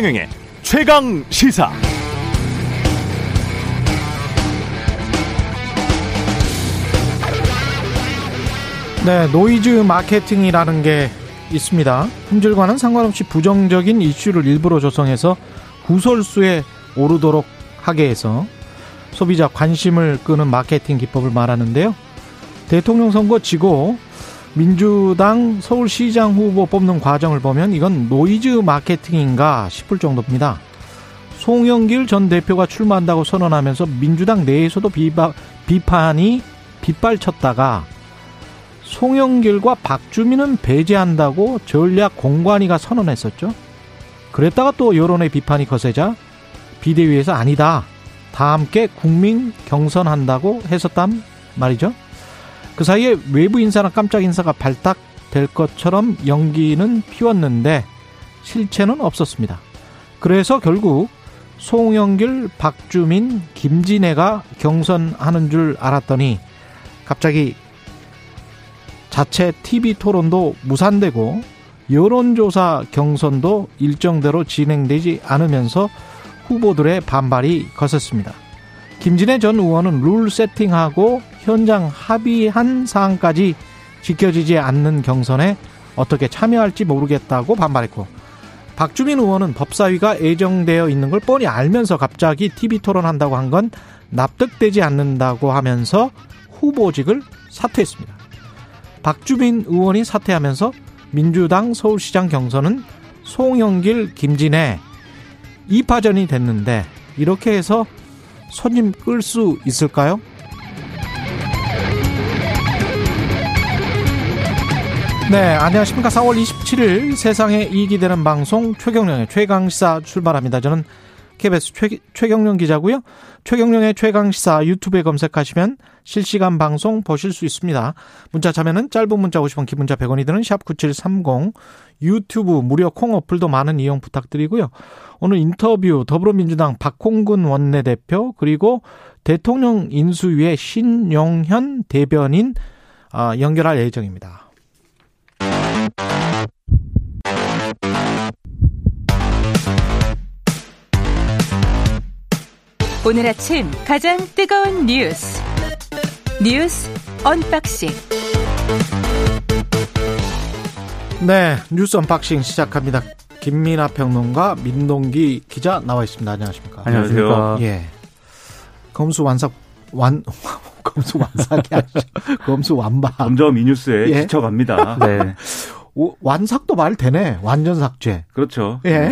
최경영의 최강 시사. 네, 노이즈 마케팅이라는 게 있습니다. 품질과는 상관없이 부정적인 이슈를 일부러 조성해서 구설수에 오르도록 하게 해서 소비자 관심을 끄는 마케팅 기법을 말하는데요. 대통령 선거 지고 민주당 서울시장 후보 뽑는 과정을 보면 이건 노이즈 마케팅인가 싶을 정도입니다. 송영길 전 대표가 출마한다고 선언하면서 민주당 내에서도 비바, 비판이 빗발쳤다가 송영길과 박주민은 배제한다고 전략 공관위가 선언했었죠. 그랬다가 또 여론의 비판이 거세자 비대위에서 아니다. 다 함께 국민 경선한다고 했었단 말이죠. 그 사이에 외부 인사나 깜짝 인사가 발탁될 것처럼 연기는 피웠는데 실체는 없었습니다. 그래서 결국 송영길, 박주민, 김진애가 경선하는 줄 알았더니 갑자기 자체 TV 토론도 무산되고 여론조사 경선도 일정대로 진행되지 않으면서 후보들의 반발이 거셌습니다. 김진애 전 의원은 룰 세팅하고 현장 합의한 사항까지 지켜지지 않는 경선에 어떻게 참여할지 모르겠다고 반발했고 박주민 의원은 법사위가 애정되어 있는 걸 뻔히 알면서 갑자기 TV 토론한다고 한 건 납득되지 않는다고 하면서 후보직을 사퇴했습니다. 박주민 의원이 사퇴하면서 민주당 서울시장 경선은 송영길, 김진애 2파전이 됐는데 이렇게 해서 손님 끌 수 있을까요? 네, 안녕하십니까. 4월 27일 세상에 이익이 되는 방송 최경령의 최강시사 출발합니다. 저는 KBS 최, 최경령 기자고요. 최경령의 최강시사 유튜브에 검색하시면 실시간 방송 보실 수 있습니다. 문자 참여는 짧은 문자 50원, 긴 문자 100원이 드는 샵 9730 유튜브 무료 콩 어플도 많은 이용 부탁드리고요. 오늘 인터뷰 더불어민주당 박홍근 원내대표 그리고 대통령 인수위의 신용현 대변인 아, 연결할 예정입니다. 오늘 아침 가장 뜨거운 뉴스 뉴스 unboxing 네 뉴스 unboxing 시작합니다. 김민아 평론가 민동기 기자 나와 있습니다. 안녕하십니까? 안녕하세요. 예. 검수 완삭 완 검수 완삭이 아니죠. 검수 완박. 점점 이 뉴스에 예. 지쳐갑니다. 네. 오, 완삭도 말 되네. 완전 삭제. 그렇죠. 예.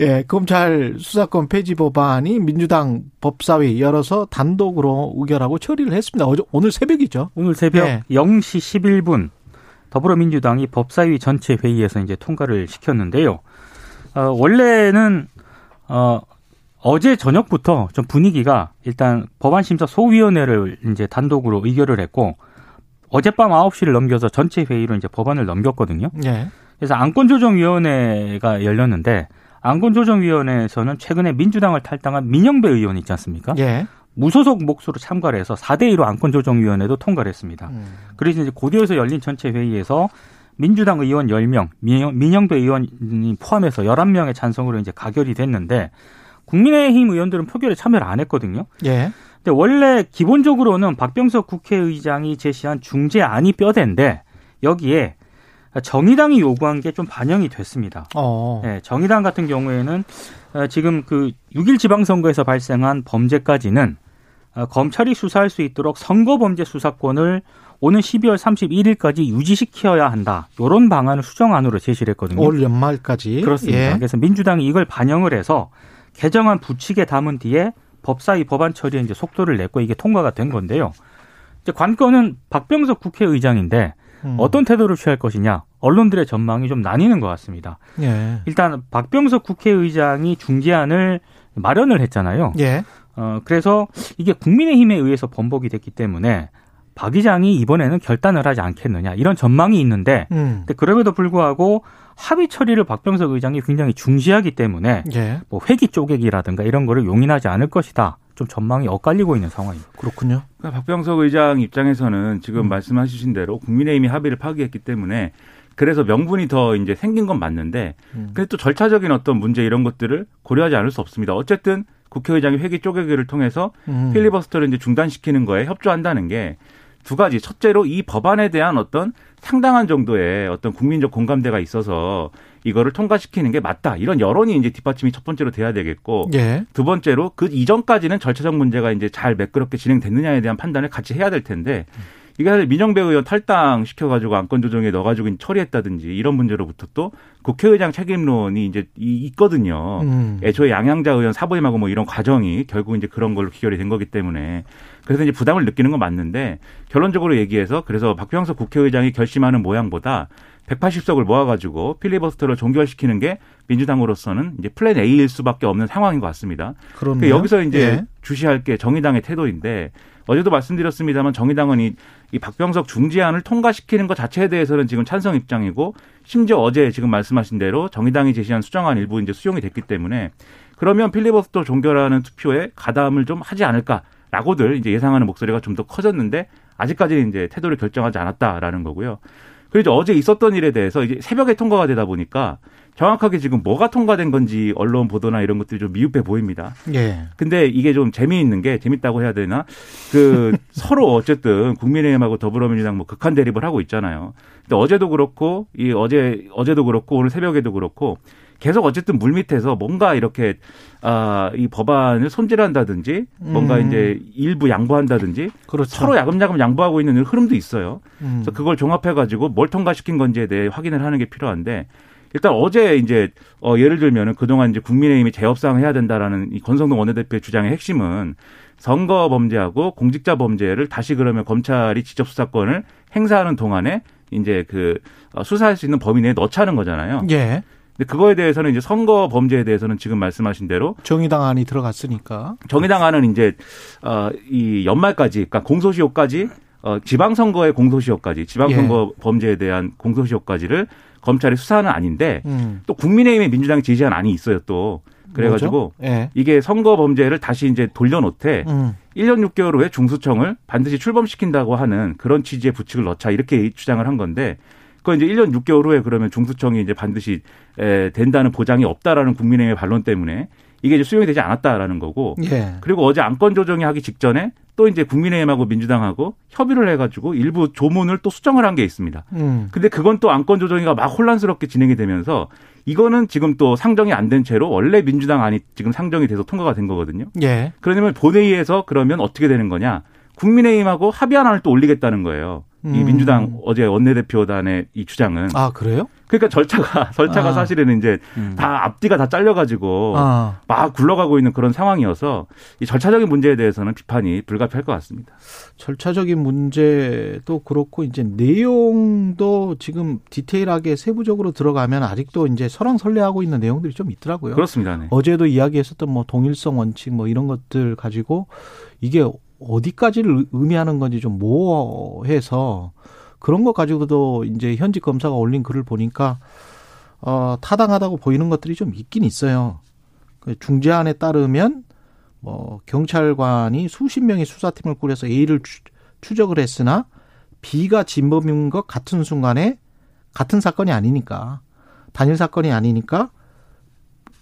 예, 검찰 수사권 폐지 법안이 민주당 법사위 열어서 단독으로 의결하고 처리를 했습니다. 어제, 오늘 새벽이죠. 오늘 새벽 예. 0시 11분 더불어민주당이 법사위 전체 회의에서 이제 통과를 시켰는데요. 어, 원래는 어, 어제 저녁부터 좀 분위기가 일단 법안심사 소위원회를 이제 단독으로 의결을 했고 어젯밤 9시를 넘겨서 전체 회의로 이제 법안을 넘겼거든요. 예. 그래서 안건조정위원회가 열렸는데 안건조정위원회에서는 최근에 민주당을 탈당한 민영배 의원 있지 않습니까? 예. 무소속 몫으로 참가를 해서 4대 2로 안건조정위원회도 통과를 했습니다. 음. 그래서 이제 고대에서 열린 전체 회의에서 민주당 의원 10명, 민영, 민영배 의원이 포함해서 11명의 찬성으로 이제 가결이 됐는데 국민의힘 의원들은 표결에 참여를 안 했거든요. 예. 근데 원래 기본적으로는 박병석 국회의장이 제시한 중재안이 뼈대인데 여기에 정의당이 요구한 게 좀 반영이 됐습니다. 어. 네, 정의당 같은 경우에는 어, 지금 그 6일 지방선거에서 발생한 범죄까지는 어, 검찰이 수사할 수 있도록 선거범죄 수사권을 오는 12월 31일까지 유지시켜야 한다. 이런 방안을 수정안으로 제시를 했거든요. 올 연말까지. 그렇습니다. 예. 그래서 민주당이 이걸 반영을 해서 개정안 부칙에 담은 뒤에 법사위 법안 처리에 이제 속도를 냈고 이게 통과가 된 건데요. 이제 관건은 박병석 국회의장인데 음. 어떤 태도를 취할 것이냐 언론들의 전망이 좀 나뉘는 것 같습니다. 예. 일단 박병석 국회의장이 중재안을 마련을 했잖아요. 예. 어 그래서 이게 국민의힘에 의해서 번복이 됐기 때문에 박 의장이 이번에는 결단을 하지 않겠느냐 이런 전망이 있는데 음. 근데 그럼에도 불구하고 합의 처리를 박병석 의장이 굉장히 중시하기 때문에 예. 뭐 회기 쪼개기라든가 이런 거를 용인하지 않을 것이다. 좀 전망이 엇갈리고 있는 상황입니다. 그렇군요. 그러니까 박병석 의장 입장에서는 지금 음. 말씀하신 대로 국민의힘이 합의를 파기했기 때문에 그래서 명분이 더 이제 생긴 건 맞는데 음. 근데 또 절차적인 어떤 문제 이런 것들을 고려하지 않을 수 없습니다. 어쨌든 국회의장이 회기 쪼개기를 통해서 음. 필리버스터를 이제 중단시키는 거에 협조한다는 게 두 가지. 첫째로 이 법안에 대한 어떤 상당한 정도의 어떤 국민적 공감대가 있어서 이거를 통과시키는 게 맞다. 이런 여론이 이제 뒷받침이 첫 번째로 돼야 되겠고 예. 두 번째로 그 이전까지는 절차적 문제가 이제 잘 매끄럽게 진행됐느냐에 대한 판단을 같이 해야 될 텐데 이게 사실 민정배 의원 탈당 시켜가지고 안건 조정에 넣어가지고 처리했다든지 이런 문제로부터 또 국회의장 책임론이 이제 이- 있거든요. 음. 애초에 양양자 의원 사보임하고 뭐 이런 과정이 결국 이제 그런 걸로 귀결이 된 거기 때문에 그래서 이제 부담을 느끼는 건 맞는데 결론적으로 얘기해서 그래서 박병석 국회의장이 결심하는 모양보다 180석을 모아가지고 필리버스터를 종결시키는 게 민주당으로서는 이제 플랜 A일 수밖에 없는 상황인 것 같습니다. 그럼 그 여기서 이제 예. 주시할 게 정의당의 태도인데 어제도 말씀드렸습니다만 정의당은 이, 이 박병석 중지안을 통과시키는 것 자체에 대해서는 지금 찬성 입장이고 심지어 어제 지금 말씀하신 대로 정의당이 제시한 수정안 일부 이제 수용이 됐기 때문에 그러면 필리버스터 종결하는 투표에 가담을 좀 하지 않을까라고들 이제 예상하는 목소리가 좀 더 커졌는데 아직까지는 이제 태도를 결정하지 않았다라는 거고요. 그리고 어제 있었던 일에 대해서 이제 새벽에 통과가 되다 보니까 정확하게 지금 뭐가 통과된 건지 언론 보도나 이런 것들이 좀 미흡해 보입니다. 예. 근데 이게 좀 재미있는 게 재밌다고 해야 되나? 그 서로 어쨌든 국민의힘하고 더불어민주당 뭐 극한 대립을 하고 있잖아요. 근데 어제도 그렇고 이 어제 어제도 그렇고 오늘 새벽에도 그렇고 계속 어쨌든 물 밑에서 뭔가 이렇게 아 이 법안을 손질한다든지 뭔가 음. 이제 일부 양보한다든지 그렇죠. 서로 야금야금 양보하고 있는 흐름도 있어요. 음. 그래서 그걸 종합해 가지고 뭘 통과시킨 건지에 대해 확인을 하는 게 필요한데 일단 어제 이제 어 예를 들면은 그동안 이제 국민의힘이 재협상 해야 된다라는 이 권성동 원내대표의 주장의 핵심은 선거 범죄하고 공직자 범죄를 다시 그러면 검찰이 직접 수사권을 행사하는 동안에 이제 그 어, 수사할 수 있는 범위 내에 넣자는 거잖아요. 예. 근데 그거에 대해서는 이제 선거 범죄에 대해서는 지금 말씀하신 대로 정의당 안이 들어갔으니까. 정의당 안은 이제 어이 연말까지 그러니까 공소시효까지 어 지방선거의 공소시효까지 지방선거 예. 범죄에 대한 공소시효까지를 검찰이 수사는 아닌데 음. 또 국민의힘에 민주당이 제시한 안이 있어요 또 그래가지고? 예. 이게 선거 범죄를 다시 이제 돌려놓되 음. 1년 6개월 후에 중수청을 반드시 출범시킨다고 하는 그런 취지의 부칙을 넣자 이렇게 주장을 한 건데 그건 이제 1년 6개월 후에 그러면 중수청이 이제 반드시 에, 된다는 보장이 없다라는 국민의힘의 반론 때문에 이게 이제 수용이 되지 않았다라는 거고 예. 그리고 어제 안건 조정이 하기 직전에 또 이제 국민의힘하고 민주당하고 협의를 해가지고 일부 조문을 또 수정을 한 게 있습니다. 음. 근데 그건 또 안건 조정이가 막 혼란스럽게 진행이 되면서 이거는 지금 또 상정이 안 된 채로 원래 민주당 안이 지금 상정이 돼서 통과가 된 거거든요. 예. 그러면 본회의에서 그러면 어떻게 되는 거냐? 국민의힘하고 합의한 안을 또 올리겠다는 거예요. 이 음. 민주당 어제 원내대표단의 이 주장은. 아, 그래요? 그러니까 절차가 절차가 아. 사실은 이제 음. 다 앞뒤가 다 잘려가지고 아. 막 굴러가고 있는 그런 상황이어서 이 절차적인 문제에 대해서는 비판이 불가피할 것 같습니다. 절차적인 문제도 그렇고 이제 내용도 지금 디테일하게 세부적으로 들어가면 아직도 이제 설왕설래하고 있는 내용들이 좀 있더라고요. 그렇습니다. 네. 어제도 이야기했었던 뭐 동일성 원칙 뭐 이런 것들 가지고 이게 어디까지를 의미하는 건지 좀 모호해서 그런 것 가지고도 이제 현직 검사가 올린 글을 보니까 어 타당하다고 보이는 것들이 좀 있긴 있어요. 그 중재안에 따르면 뭐 경찰관이 수십 명의 수사팀을 꾸려서 A를 추, 추적을 했으나 B가 진범인 것 같은 순간에 같은 사건이 아니니까 단일 사건이 아니니까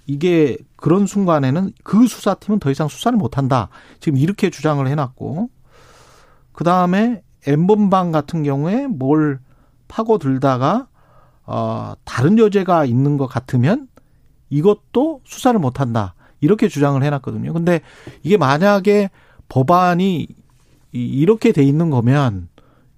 이게 그런 순간에는 그 수사팀은 더 이상 수사를 못한다. 지금 이렇게 주장을 해놨고 그 다음에 엠번방 같은 경우에 뭘 파고들다가 어 다른 여죄가 있는 것 같으면 이것도 수사를 못한다. 이렇게 주장을 해놨거든요. 근데 이게 만약에 법안이 이- 이렇게 돼 있는 거면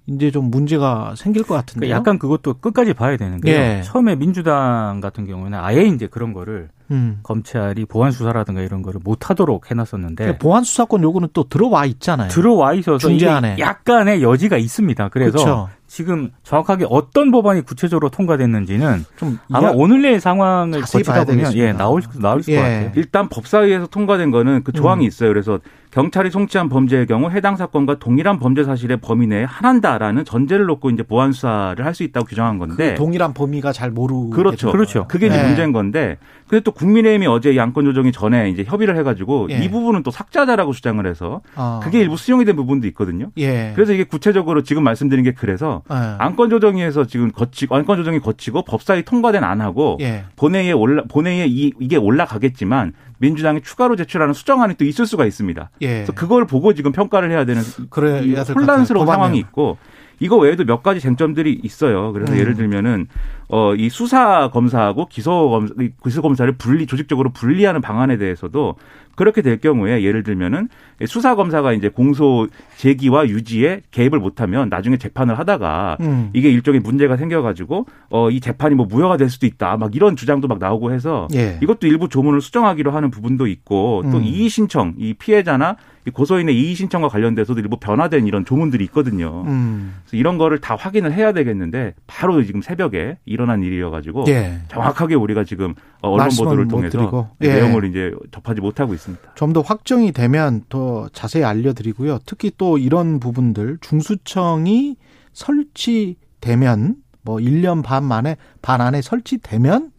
이제 좀 문제가 생길 것 같은데요. 그러니까 약간 그것도 끝까지 봐야 되는 게요. 예. 처음에 민주당 같은 경우는 아예 이제 그런 거를 음. 검찰이 보안 수사라든가 이런 거를 못 하도록 해놨었는데 보안 수사권 요구는 또 들어와 있잖아요. 들어와 있어서 중재안에. 약간의 여지가 있습니다. 그래서 그렇죠. 지금 정확하게 어떤 법안이 구체적으로 통과됐는지는 좀 아마 오늘 내일 상황을 거치다 보면 되겠습니다. 예 나올 나올 것 예. 같아요. 일단 법사위에서 통과된 거는 그 조항이 음. 있어요. 그래서 경찰이 송치한 범죄의 경우 해당 사건과 동일한 범죄 사실의 범위 내에 한한다라는 전제를 놓고 이제 보안 수사를 할 수 있다고 규정한 건데 그 동일한 범위가 잘 모르. 그렇죠. 그렇죠. 그게 이제 네. 문제인 건데 근데 또 국민의힘이 어제 이 안건 조정이 전에 이제 협의를 해가지고 예. 이 부분은 또 삭제하자라고 주장을 해서 아. 그게 일부 수용이 된 부분도 있거든요. 예. 그래서 이게 구체적으로 지금 말씀드린 게 그래서 예. 안건 조정위에서 지금 거치고 안건 조정이 거치고 법사위 통과된 안하고 예. 본회의에 올라 본회의에 이, 이게 올라가겠지만 민주당이 추가로 제출하는 수정안이 또 있을 수가 있습니다. 예. 그래서 그걸 보고 지금 평가를 해야 되는 될것 혼란스러운. 상황이. 있고 이거 외에도 몇 가지 쟁점들이 있어요. 그래서 음. 예를 들면은 어이 수사 검사하고 기소 검사 기소 검사를 분리 조직적으로 분리하는 방안에 대해서도 그렇게 될 경우에 예를 들면은 수사 검사가 이제 공소 제기와 유지에 개입을 못하면 나중에 재판을 하다가 음. 이게 일종의 문제가 생겨가지고 어 이 재판이 뭐 무효가 될 수도 있다 막 이런 주장도 막 나오고 해서 예. 이것도 일부 조문을 수정하기로 하는 부분도 있고 또 음. 이의 신청 이 피해자나 이 고소인의 이의 신청과 관련돼서도 일부 변화된 이런 조문들이 있거든요. 음. 그래서 이런 거를 다 확인을 해야 되겠는데 바로 지금 새벽에 일어난 일이어가지고 예. 정확하게 우리가 지금 어, 언론 보도를 못 통해서 드리고. 이 예. 내용을 이제 접하지 못하고 있습니다. 좀 더 확정이 되면 더 자세히 알려드리고요. 특히 또 이런 부분들 중수청이 설치되면 뭐 1년 반 만에 반 안에 설치되면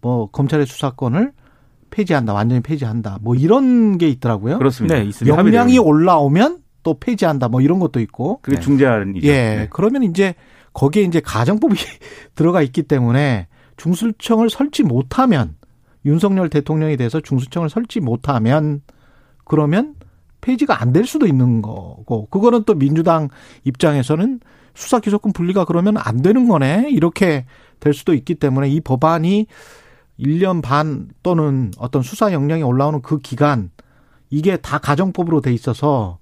뭐 검찰의 수사권을 폐지한다, 완전히 폐지한다. 뭐 이런 게 있더라고요. 그렇습니다. 네, 있습니다. 역량이. 올라오면 또 폐지한다. 뭐 이런 것도 있고. 그게 네. 중재안이죠. 예. 네. 그러면 이제 거기에 이제 가정법이 들어가 있기 때문에 중수청을 설치 못하면 윤석열 대통령에 대해서 중수청을 설치 못하면 그러면 폐지가 안 될 수도 있는 거고 그거는 또 민주당 입장에서는 수사 기소권 분리가 그러면 안 되는 거네. 이렇게 될 수도 있기 때문에 이 법안이 1년 반 또는 어떤 수사 역량이 올라오는 그 기간 이게 다 가정법으로 돼 있어서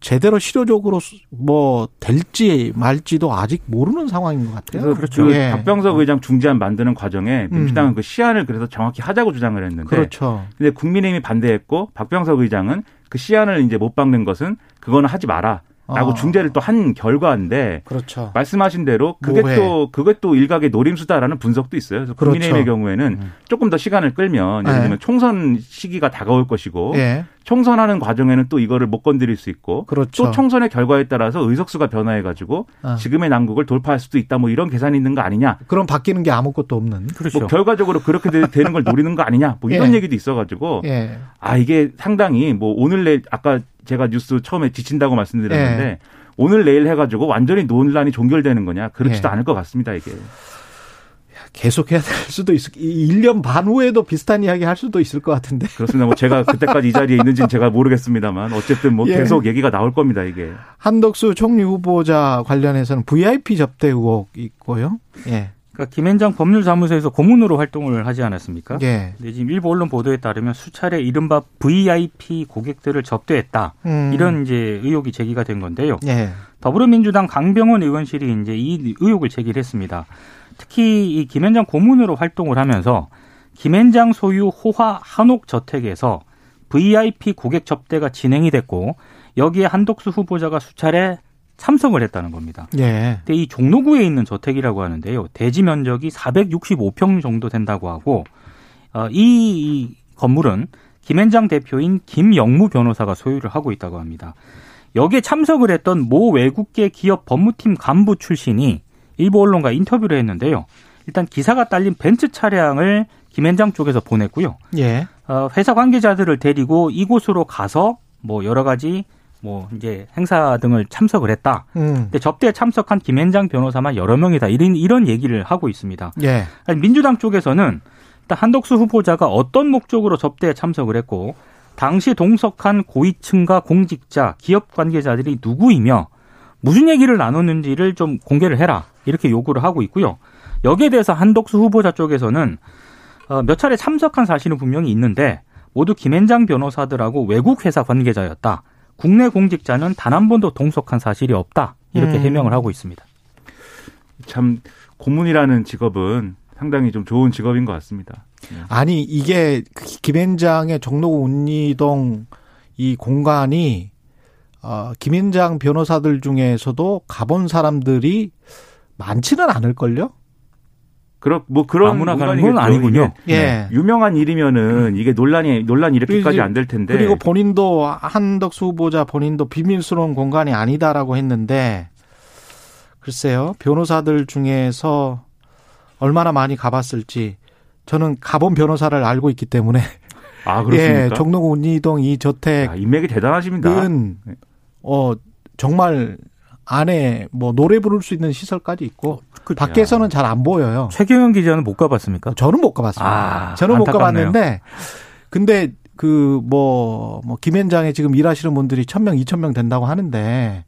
제대로 실효적으로 수- 뭐 될지 말지도 아직 모르는 상황인 것 같아요. 그래서 그렇죠. 그 예. 박병석 의장 중재안 만드는 과정에 민주당은 그 시안을 그래서 정확히 하자고 주장을 했는데 그렇죠. 근데 국민의힘이 반대했고 박병석 의장은 그 시안을 이제 못 박는 것은 그거는 하지 마라. 라고 어. 중재를 또 한 결과인데 그렇죠. 말씀하신 대로 그게 뭐해. 또 그게 또 일각의 노림수다라는 분석도 있어요. 그래서 그렇죠. 국민의힘의 경우에는 조금 더 시간을 끌면 예를 네. 들면 총선 시기가 다가올 것이고 예. 총선하는 과정에는 또 이거를 못 건드릴 수 있고 그렇죠. 또 총선의 결과에 따라서 의석수가 변화해 가지고 아. 지금의 난국을 돌파할 수도 있다 뭐 이런 계산이 있는 거 아니냐 그럼 바뀌는 게 아무것도 없는. 그렇죠. 뭐 결과적으로 그렇게 되- 되는 걸 노리는 거 아니냐 뭐 이런 예. 얘기도 있어 가지고 예. 아 이게 상당히 뭐 오늘 내일 아까 제가 뉴스 처음에 지친다고 말씀드렸는데 예. 오늘 내일 해가지고 완전히 논란이 종결되는 거냐 그렇지도 예. 않을 것 같습니다 이게 계속 해야 될 수도 있을 1년 반 후에도 비슷한 이야기 할 수도 있을 것 같은데. 그렇습니다 뭐 제가 그때까지 이 자리에 있는지는 제가 모르겠습니다만 어쨌든 뭐 예. 계속 얘기가 나올 겁니다 이게 한덕수 총리 후보자 관련해서는 VIP 접대 의혹 있고요. 예. 그러니까 김앤장 법률사무소에서 고문으로 활동을 하지 않았습니까? 예. 근데 지금 일부 언론 보도에 따르면 수차례 이른바 VIP 고객들을 접대했다. 음. 이런 이제 의혹이 제기가 된 건데요. 예. 더불어민주당 강병원 의원실이 이제 이 의혹을 제기를 했습니다. 특히 이 김앤장 고문으로 활동을 하면서 김앤장 소유 호화 한옥 저택에서 VIP 고객 접대가 진행이 됐고 여기에 한덕수 후보자가 수차례 참석을 했다는 겁니다. 예. 근데 이 종로구에 있는 저택이라고 하는데요. 대지 면적이 465평 정도 된다고 하고 어, 이, 이 건물은 김앤장 대표인 김영무 변호사가 소유를 하고 있다고 합니다. 여기에 참석을 했던 모 외국계 기업 법무팀 간부 출신이 일부 언론과 인터뷰를 했는데요. 일단 기사가 딸린 벤츠 차량을 김앤장 쪽에서 보냈고요. 예. 어, 회사 관계자들을 데리고 이곳으로 가서 뭐 여러 가지 뭐 이제 행사 등을 참석을 했다. 음. 근데 접대에 참석한 김앤장 변호사만 여러 명이다. 이런 이런 얘기를 하고 있습니다. 예. 아니, 민주당 쪽에서는 일단 한덕수 후보자가 어떤 목적으로 접대에 참석을 했고 당시 동석한 고위층과 공직자, 기업 관계자들이 누구이며 무슨 얘기를 나눴는지를 좀 공개를 해라. 이렇게 요구를 하고 있고요. 여기에 대해서 한덕수 후보자 쪽에서는 어, 몇 차례 참석한 사실은 분명히 있는데 모두 김앤장 변호사들하고 외국 회사 관계자였다. 국내 공직자는 단 한 번도 동석한 사실이 없다. 이렇게 음. 해명을 하고 있습니다. 참 고문이라는 직업은 상당히 좀 좋은 직업인 것 같습니다. 아니 이게 그 김앤장의 종로구 운리동 이 공간이 어, 김앤장 변호사들 중에서도 가본 사람들이 많지는 않을걸요? 그런 뭐 그런 아무나 가는. 건 아니군요. 예. 유명한 일이면은 이게 논란이 논란 이렇게까지 안 될 텐데. 그리고 본인도 한덕수 후보자 본인도 비밀스러운 공간이 아니다라고 했는데 글쎄요 변호사들 중에서 얼마나 많이 가봤을지 저는 가본 변호사를 알고 있기 때문에 아 그렇습니까? 예 종로구 운리동 이 야, 저택은 인맥이 대단하십니다. 어 정말 안에 뭐 노래 부를 수 있는 시설까지 있고 그, 밖에서는 잘 안 보여요. 최경영 기자는 못 가봤습니까? 저는 못 가봤습니다. 아, 저는 못 안타깝네요. 가봤는데 근데 그 뭐 뭐 김현장에 지금 일하시는 분들이 1000명, 2000명 된다고 하는데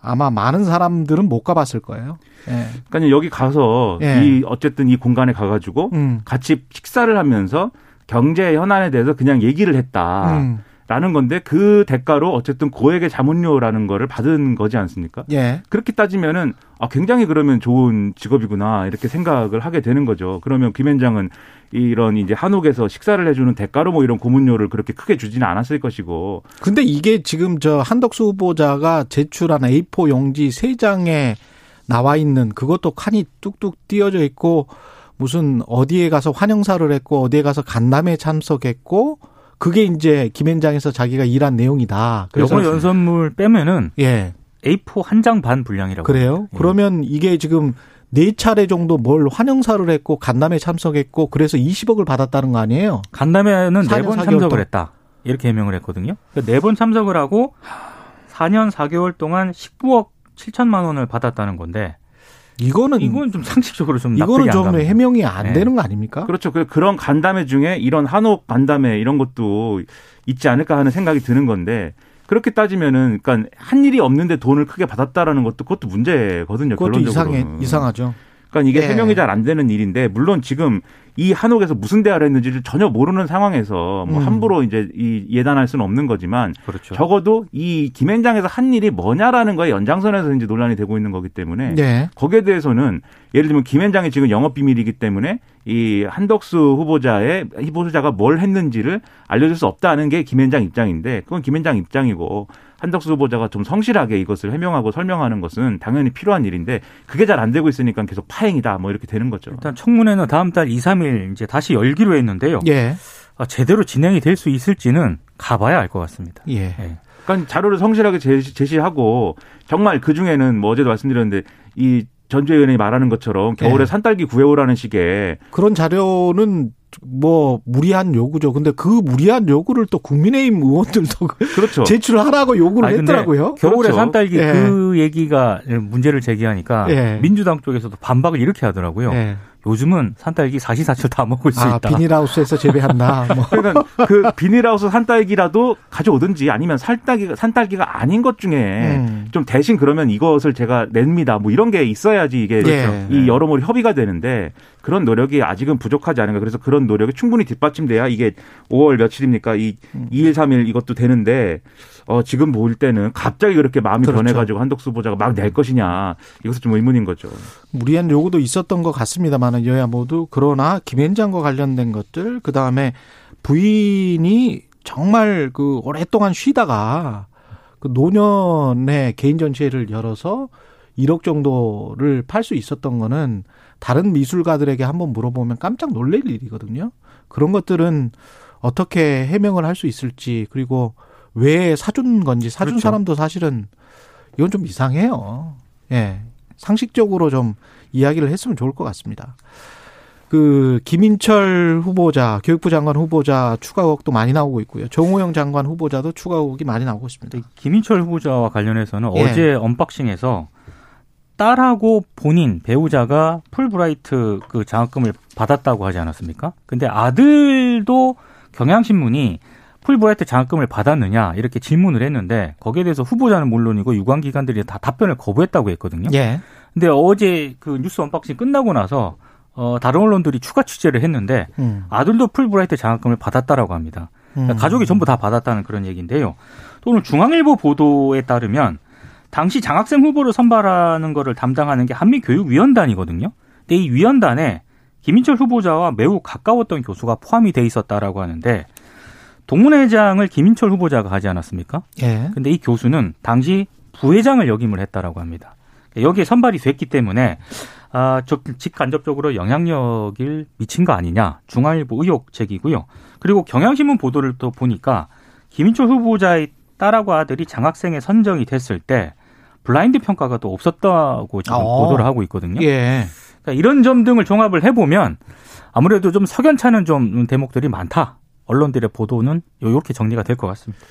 아마 많은 사람들은 못 가봤을 거예요. 예. 그러니까 여기 가서 예. 이 어쨌든 이 공간에 가가지고 음. 같이 식사를 하면서 경제 현안에 대해서 그냥 얘기를 했다. 음. 라는 건데 그 대가로 어쨌든 고액의 자문료라는 거를 받은 거지 않습니까? 예. 그렇게 따지면은 아 굉장히 그러면 좋은 직업이구나 이렇게 생각을 하게 되는 거죠. 그러면 김현장은 이런 이제 한옥에서 식사를 해주는 대가로 뭐 이런 고문료를 그렇게 크게 주지는 않았을 것이고 근데 이게 지금 저 한덕수 후보자가 제출한 A4 용지 세 장에 나와 있는 그것도 칸이 뚝뚝 띄어져 있고 무슨 어디에 가서 환영사를 했고 어디에 가서 간담회 참석했고 그게 이제 김현장에서 자기가 일한 내용이다. 그래서 요거 연선물 빼면은 예. A4 한 장 반 분량이라고. 그래요? 예. 그러면 이게 지금 네 차례 정도 뭘 환영사를 했고 간담회 참석했고 그래서 20억을 받았다는 거 아니에요? 간담회는 네 4년 번 4개월 참석을. 했다. 이렇게 해명을 했거든요. 네번 참석을 하고 4년 4개월 동안 19억 7천만 원을 받았다는 건데 이거는 이건 좀 상식적으로 좀 이거는 안좀 갑니다. 해명이 안 네. 되는 거 아닙니까? 그렇죠. 그- 그런 간담회 중에 이런 한옥 간담회 이런 것도 있지 않을까 하는 생각이 드는 건데 그렇게 따지면은 그러니까 한 일이 없는데 돈을 크게 받았다라는 것도 그것도 문제거든요. 그것도 결론적으로. 이상해 이상하죠. 그러니까 이게 예. 해명이 잘 안 되는 일인데 물론 지금 이 한옥에서 무슨 대화를 했는지를 전혀 모르는 상황에서 뭐 음. 함부로 이제 이 예단할 수는 없는 거지만 그렇죠. 적어도 이 김현장에서 한 일이 뭐냐라는 거에 연장선에서 이제 논란이 되고 있는 거기 때문에 네. 거기에 대해서는 예를 들면 김현장이 지금 영업 비밀이기 때문에 이 한덕수 후보자의 후보자가 뭘 했는지를 알려줄 수 없다는 게 김현장 입장인데 그건 김현장 입장이고 한덕수 후보자가 좀 성실하게 이것을 해명하고 설명하는 것은 당연히 필요한 일인데 그게 잘 안 되고 있으니까 계속 파행이다 뭐 이렇게 되는 거죠. 일단 청문회는 다음 달 2, 3일 이제 다시 열기로 했는데요. 예. 아, 제대로 진행이 될 수 있을지는 가봐야 알 것 같습니다. 예. 예. 그러니까 자료를 성실하게 제시, 제시하고 정말 그 중에는 뭐 어제도 말씀드렸는데 이 전주혜 의원이 말하는 것처럼 겨울에 네. 산딸기 구해오라는 식의 그런 자료는 뭐 무리한 요구죠. 근데 그 무리한 요구를 또 국민의힘 의원들도 그렇죠. 제출하라고 요구를 아니, 했더라고요. 겨울에 그렇죠. 산딸기 예. 그 얘기가 문제를 제기하니까 예. 민주당 쪽에서도 반박을 이렇게 하더라고요. 예. 요즘은 산딸기 사시사철 다 먹을 수 아, 있다. 비닐하우스에서 재배한다. 뭐. 그러니까 그 비닐하우스 산딸기라도 가져오든지 아니면 살딸기가 산딸기가 아닌 것 중에 음. 좀 대신 그러면 이것을 제가 냅니다. 뭐 이런 게 있어야지 이게 예. 이 여러모로 협의가 되는데 그런 노력이 아직은 부족하지 않은가. 그래서 그런 노력이 충분히 뒷받침돼야 이게 5월 며칠입니까? 이 음. 2일 3일 이것도 되는데 어 지금 볼 때는 갑자기 그렇게 마음이 그렇죠. 변해가지고 한덕수 후보자가 막 낼 것이냐 이것은 좀 의문인 거죠. 무리한 요구도 있었던 것 같습니다만 은 여야 모두 그러나 김현장과 관련된 것들 그 다음에 부인이 정말 그 오랫동안 쉬다가 그 노년에 개인 전시회를 열어서 1억 정도를 팔 수 있었던 거는 다른 미술가들에게 한번 물어보면 깜짝 놀랄 일이거든요. 그런 것들은 어떻게 해명을 할 수 있을지 그리고 왜 사준 건지 사준 그렇죠. 사람도 사실은 이건 좀 이상해요. 예. 상식적으로 좀 이야기를 했으면 좋을 것 같습니다. 그 김인철 후보자, 교육부 장관 후보자 추가 의혹도 많이 나오고 있고요. 정호영 장관 후보자도 추가 의혹이 많이 나오고 있습니다. 김인철 후보자와 관련해서는 예. 어제 언박싱에서 딸하고 본인 배우자가 풀브라이트 그 장학금을 받았다고 하지 않았습니까? 근데 아들도 경향신문이 풀브라이트 장학금을 받았느냐 이렇게 질문을 했는데 거기에 대해서 후보자는 물론이고 유관 기관들이 다 답변을 거부했다고 했거든요. 예. 근데 어제 그 뉴스 unboxing 끝나고 나서 어 다른 언론들이 추가 취재를 했는데 음. 아들도 풀브라이트 장학금을 받았다라고 합니다. 그러니까 음. 가족이 전부 다 받았다는 그런 얘기인데요. 또 오늘 중앙일보 보도에 따르면 당시 장학생 후보를 선발하는 거를 담당하는 게 한미교육위원단이거든요. 근데 이 위원단에 김인철 후보자와 매우 가까웠던 교수가 포함이 돼 있었다라고 하는데 동문회장을 김인철 후보자가 하지 않았습니까? 예. 근데 이 교수는 당시 부회장을 역임을 했다라고 합니다. 여기에 선발이 됐기 때문에 아, 적- 직간접적으로 영향력을 미친 거 아니냐 중앙일보 의혹 제기고요. 그리고 경향신문 보도를 또 보니까 김인철 후보자의 딸하고 아들이 장학생에 선정이 됐을 때 블라인드 평가가 또 없었다고 지금 어. 보도를 하고 있거든요. 예. 그러니까 이런 점 등을 종합을 해보면 아무래도 좀 석연찮은 좀 대목들이 많다. 언론들의 보도는 이렇게 정리가 될 것 같습니다.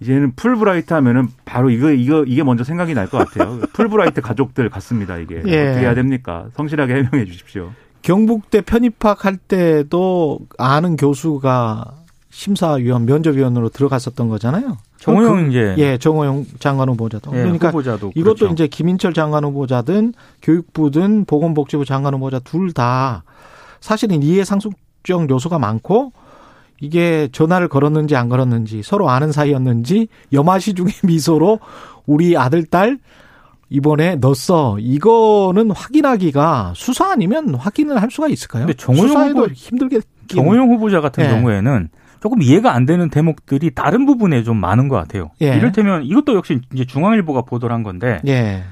이제는 풀브라이트 하면은 바로 이거 이거 이게 먼저 생각이 날 것 같아요. 풀브라이트 가족들 같습니다. 이게 예. 어떻게 해야 됩니까? 성실하게 해명해 주십시오. 경북대 편입학할 때도 아는 교수가 심사위원 면접위원으로 들어갔었던 거잖아요. 정호영 그- 이제 예, 정호영 장관 후보자도. 예, 그러니까 후보자도 이것도 그렇죠. 이제 김인철 장관 후보자든 교육부든 보건복지부 장관 후보자 둘 다 사실은 이해 상속적 요소가 많고 이게 전화를 걸었는지 안 걸었는지 서로 아는 사이였는지 염화시 중의 미소로 우리 아들 딸 이번에 넣었어. 이거는 확인하기가 수사 아니면 확인을 할 수가 있을까요? 근데 정호영 후보- 힘들게 정호영 후보자 같은 예. 경우에는 조금 이해가 안 되는 대목들이 다른 부분에 좀 많은 것 같아요. 예. 이를테면 이것도 역시 이제 중앙일보가 보도를 한 건데 예.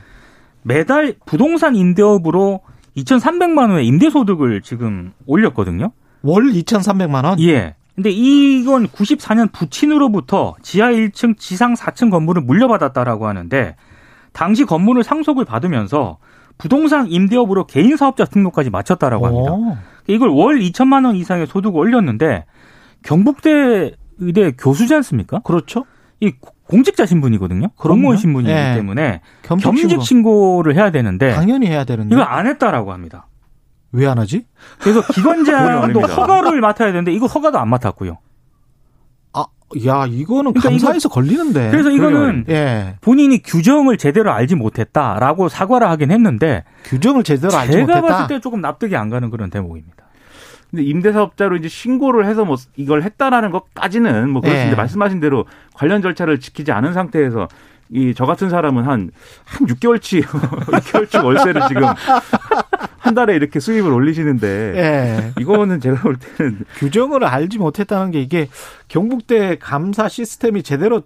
매달 부동산 임대업으로 2,300만 원의 임대 소득을 지금 올렸거든요. 월 2,300만 원. 예. 근데 이건 94년 부친으로부터 지하 1층, 지상 4층 건물을 물려받았다라고 하는데 당시 건물을 상속을 받으면서 부동산 임대업으로 개인 사업자 등록까지 마쳤다라고 합니다. 오. 이걸 월 2천만 원 이상의 소득을 올렸는데 경북대 의대 교수지 않습니까? 그렇죠. 이 공직자 신분이거든요. 공무원 신분이기 예. 때문에 겸직 겸직 신고. 신고 를 해야 되는데 당연히 해야 되는데 이걸 안 했다라고 합니다. 왜 안 하지? 그래서 기관장도. 허가를 맡아야 되는데 이거 허가도 안 맡았고요. 아, 야, 이거는 그러니까 감사해서 걸리는데. 그래서 이거는 예. 본인이 규정을 제대로 알지 못했다라고 사과를 하긴 했는데 규정을 제대로 알지 제가 못했다. 봤을 때 조금 납득이 안 가는 그런 대목입니다. 근데 임대사업자로 이제 신고를 해서 뭐 이걸 했다라는 것까지는 뭐 그렇습니다. 예. 말씀하신 대로 관련 절차를 지키지 않은 상태에서 이 저 같은 사람은 한한 6개월치 6개월치 월세를 지금 한 달에 이렇게 수입을 올리시는데 예. 이거는 제가 볼 때는 규정을 알지 못했다는 게 이게 경북대 감사 시스템이 제대로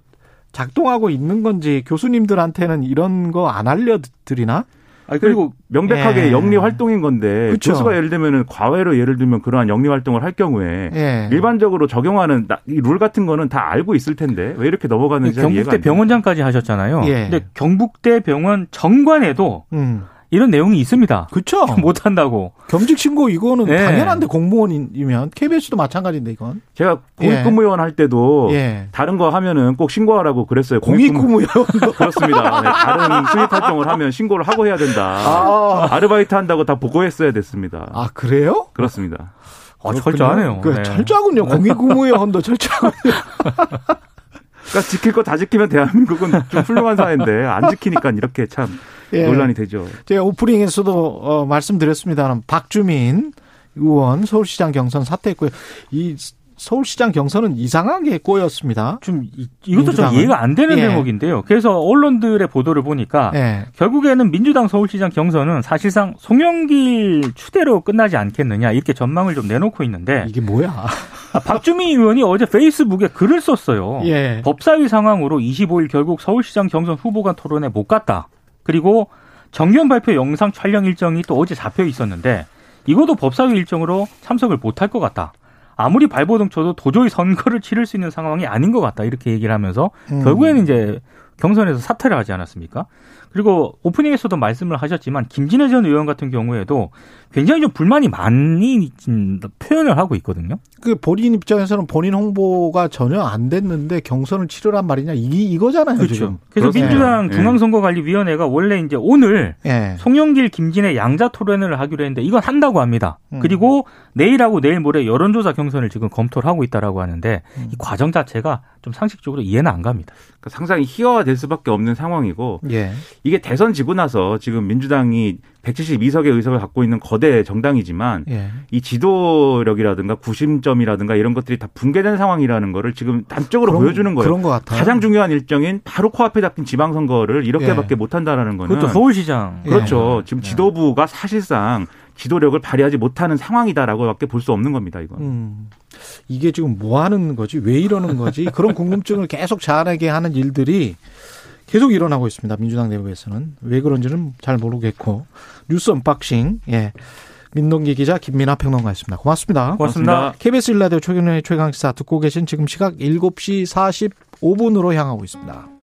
작동하고 있는 건지 교수님들한테는 이런 거 안 알려드리나? 아니, 그리고 명백하게 예. 영리 활동인 건데 그쵸. 교수가 예를 들면은 과외로 예를 들면 그러한 영리 활동을 할 경우에 예. 일반적으로 적용하는 나- 이룰 같은 거는 다 알고 있을 텐데 왜 이렇게 넘어가는지 잘 이해가 경북대. 병원장까지 하셨잖아요. 예. 근데 경북대 병원 정관에도 음. 이런 내용이 있습니다. 그쵸. 못 한다고. 겸직 신고 이거는 예. 당연한데 공무원이면 KBS도 마찬가지인데 이건. 제가 공익근무원 할 때도 예. 다른 거 하면은 꼭 신고하라고 그랬어요. 공익근무요. 그렇습니다. 네, 다른 수입 활동을 하면 신고를 하고 해야 된다. 아. 아르바이트 한다고 다 보고했어야 됐습니다. 아 그래요? 그렇습니다. 아, 철저하네요. 그 네. 철저하군요. 공익근무요원도 철저하군요. 그러니까 지킬 거 다 지키면 대한민국은 좀 훌륭한 사회인데 안 지키니까 이렇게 참 예. 논란이 되죠. 제가 오프닝에서도 어, 말씀드렸습니다만 박주민 의원 서울시장 경선 사퇴했고요. 이 서울시장 경선은 이상하게 꼬였습니다. 좀 이- 이것도 좀 민주당은? 이해가 안 되는 예. 대목인데요. 그래서 언론들의 보도를 보니까 예. 결국에는 민주당 서울시장 경선은 사실상 송영길 추대로 끝나지 않겠느냐 이렇게 전망을 좀 내놓고 있는데 이게 뭐야? 아, 박주민 의원이 어제 페이스북에 글을 썼어요. 예. 법사위 상황으로 25일 결국 서울시장 경선 후보간 토론에 못 갔다. 그리고 정견 발표 영상 촬영 일정이 또 어제 잡혀 있었는데 이것도 법사위 일정으로 참석을 못할 것 같다. 아무리 발버둥 쳐도 도저히 선거를 치를 수 있는 상황이 아닌 것 같다. 이렇게 얘기를 하면서 음. 결국에는 이제 경선에서 사퇴를 하지 않았습니까? 그리고 오프닝에서도 말씀을 하셨지만 김진애 전 의원 같은 경우에도 굉장히 좀 불만이 많이 좀 표현을 하고 있거든요. 그 본인 입장에서는 본인 홍보가 전혀 안 됐는데 경선을 치르란 말이냐 이 이거잖아요 지금. 그래서 그렇습니다. 민주당 예. 중앙선거관리위원회가 원래 이제 오늘 예. 송영길, 김진애 양자 토론을 하기로 했는데 이건 한다고 합니다. 음. 그리고 내일하고 내일 모레 여론조사 경선을 지금 검토를 하고 있다라고 하는데 음. 이 과정 자체가 좀 상식적으로 이해는 안 갑니다. 그러니까 상당히 희화화될 수밖에 없는 상황이고 예. 이게 대선 지고 나서 지금 민주당이 172석의 의석을 갖고 있는 거대 정당이지만 예. 이 지도력이라든가 구심점이라든가 이런 것들이 다 붕괴된 상황이라는 거를 지금 단적으로 그런- 보여주는 거예요. 그런 것 같아요. 가장 중요한 일정인 바로 코앞에 잡힌 지방선거를 이렇게밖에 예. 못한다라는 거는 그것도 서울시장. 그렇죠. 예. 지금 네. 지도부가 사실상 지도력을 발휘하지 못하는 상황이다라고밖에 볼 수 없는 겁니다. 이건. 음. 이게 지금 뭐 하는 거지? 왜 이러는 거지? 그런 궁금증을 계속 자아내게 하는 일들이 계속 일어나고 있습니다. 민주당 내부에서는. 왜 그런지는 잘 모르겠고. 뉴스 unboxing. 예. 민동기 기자 김민아 평론가였습니다. 고맙습니다. 고맙습니다. KBS 일라디오 최경영의 최강시사 듣고 계신 지금 시각 7시 45분으로 향하고 있습니다.